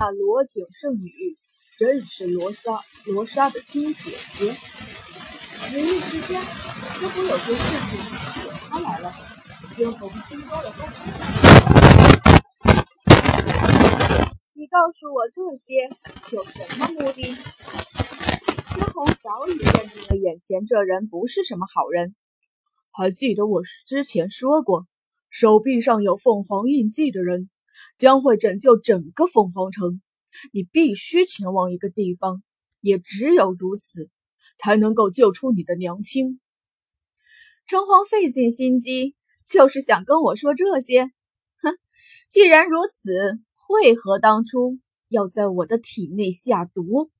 那罗景圣女正是罗莎罗莎的亲姐姐。一时间，似乎有些事情引他来了。惊鸿心中的风。你告诉我这些有什么目的？惊鸿早已认定了眼前这人不是什么好人。还记得我之前说过，手臂上有凤凰印记的人将会拯救整个凤凰城。你必须前往一个地方，也只有如此，才能够救出你的娘亲。城隍费尽心机，就是想跟我说这些。哼，既然如此，为何当初要在我的体内下毒？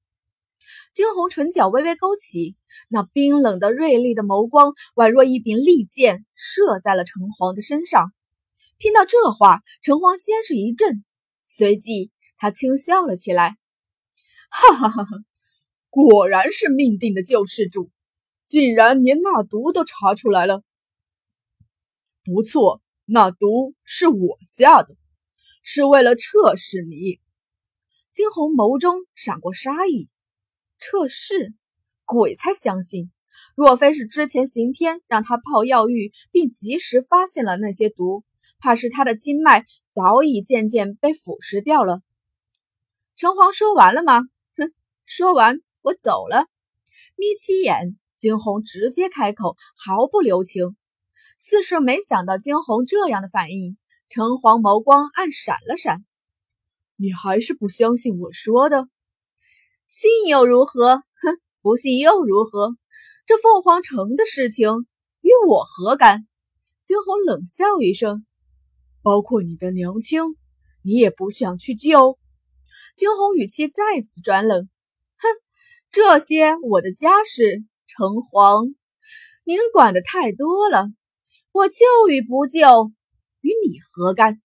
惊鸿唇角微微勾起，那冰冷的、锐利的眸光宛若一柄利剑，射在了城隍的身上。听到这话，城隍先是一震，随即他轻笑了起来：“哈哈哈哈，果然是命定的救世主，竟然连那毒都查出来了。不错，那毒是我下的，是为了测试你。”惊鸿眸中闪过杀意。测试，鬼才相信！若非是之前刑天让他泡药浴，并及时发现了那些毒，怕是他的经脉早已渐渐被腐蚀掉了。城隍说完了吗？哼，说完我走了。眯起眼，惊鸿直接开口，毫不留情，似是没想到惊鸿这样的反应。城隍眸光暗闪了闪：“你还是不相信我说的？”信又如何？哼，不信又如何？这凤凰城的事情与我何干？惊鸿冷笑一声：“包括你的娘亲，你也不想去救？”惊鸿语气再次转冷：“哼，这些我的家事，城隍，您管的太多了。我救与不救，与你何干？”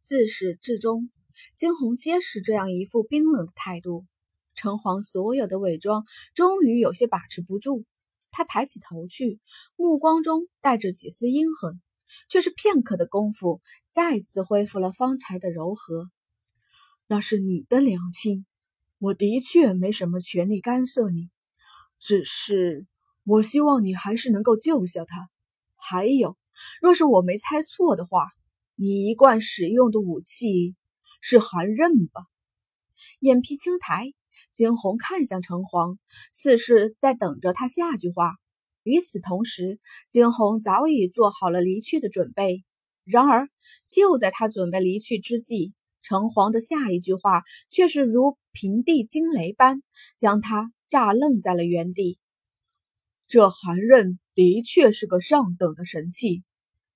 自始至终。惊鸿皆是这样一副冰冷的态度，城隍所有的伪装终于有些把持不住。他抬起头去，目光中带着几丝阴狠，却是片刻的功夫，再次恢复了方才的柔和。那是你的良心，我的确没什么权利干涉你，只是我希望你还是能够救下他。还有，若是我没猜错的话，你一贯使用的武器。是寒刃吧？眼皮轻抬，惊鸿看向城隍，似是在等着他下句话。与此同时，惊鸿早已做好了离去的准备。然而，就在他准备离去之际，城隍的下一句话却是如平地惊雷般，将他炸愣在了原地。这寒刃的确是个上等的神器，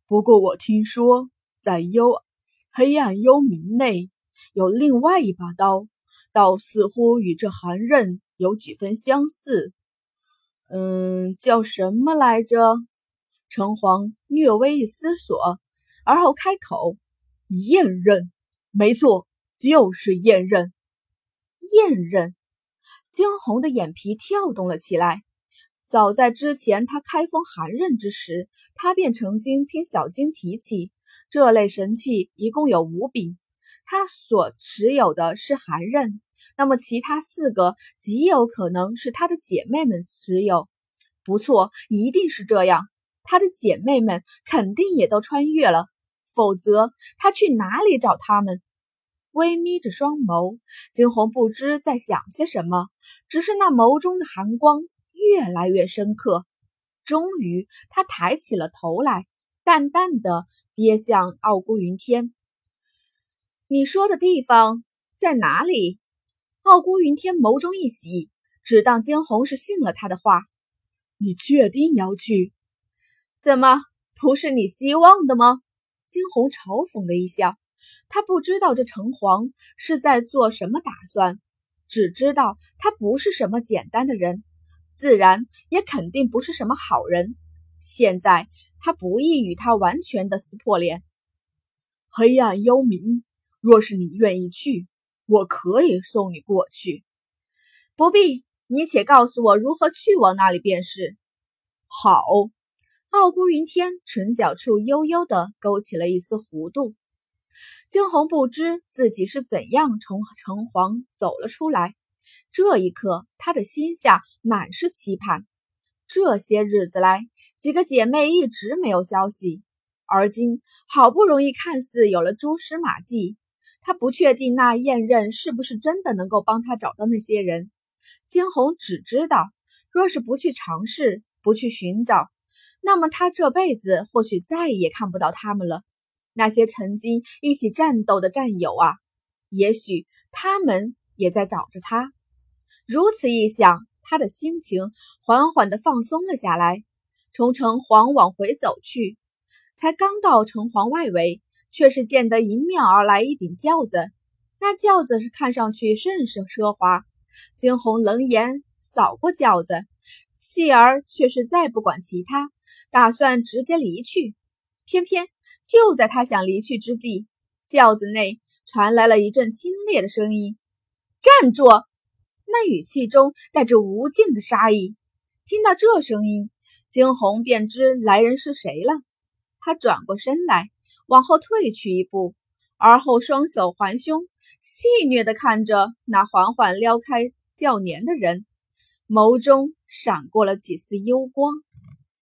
不过我听说在幽黑暗幽冥内。有另外一把刀，倒似乎与这寒刃有几分相似。嗯，叫什么来着？城隍略微一思索，而后开口：“燕刃，没错，就是燕刃。”燕刃，惊鸿的眼皮跳动了起来。早在之前他开封寒刃之时，他便曾经听小金提起这类神器，一共有五柄。他所持有的是寒刃，那么其他四个极有可能是他的姐妹们持有。不错，一定是这样。他的姐妹们肯定也都穿越了，否则他去哪里找他们？微眯着双眸，惊鸿不知在想些什么，只是那眸中的寒光越来越深刻。终于，他抬起了头来，淡淡的瞥向傲孤云天。你说的地方在哪里？傲孤云天眸中一喜，只当惊鸿是信了他的话。你确定要去？怎么不是你希望的吗？惊鸿嘲讽的一笑。他不知道这城隍是在做什么打算，只知道他不是什么简单的人，自然也肯定不是什么好人。现在他不易与他完全的撕破脸。黑暗幽冥。若是你愿意去，我可以送你过去。不必，你且告诉我如何去往那里便是。好。傲孤云天唇角处悠悠的勾起了一丝弧度。惊鸿不知自己是怎样从城隍走了出来。这一刻，他的心下满是期盼。这些日子来，几个姐妹一直没有消息，而今好不容易看似有了蛛丝马迹，他不确定那验刃是不是真的能够帮他找到那些人。惊鸿只知道，若是不去尝试，不去寻找，那么他这辈子或许再也看不到他们了。那些曾经一起战斗的战友啊，也许他们也在找着他。如此一想，他的心情缓缓地放松了下来，从城隍往回走去。才刚到城隍外围，却是见得迎面而来一顶轿子。那轿子是看上去甚是奢华。惊鸿冷眼扫过轿子，继而却是再不管其他，打算直接离去。偏偏。就在他想离去之际，轿子内传来了一阵清冽的声音：“站住！”那语气中带着无尽的杀意。听到这声音，惊鸿便知来人是谁了。他转过身来，往后退去一步，而后双手环胸，戏谑地看着那缓缓撩开轿帘的人，眸中闪过了几丝幽光。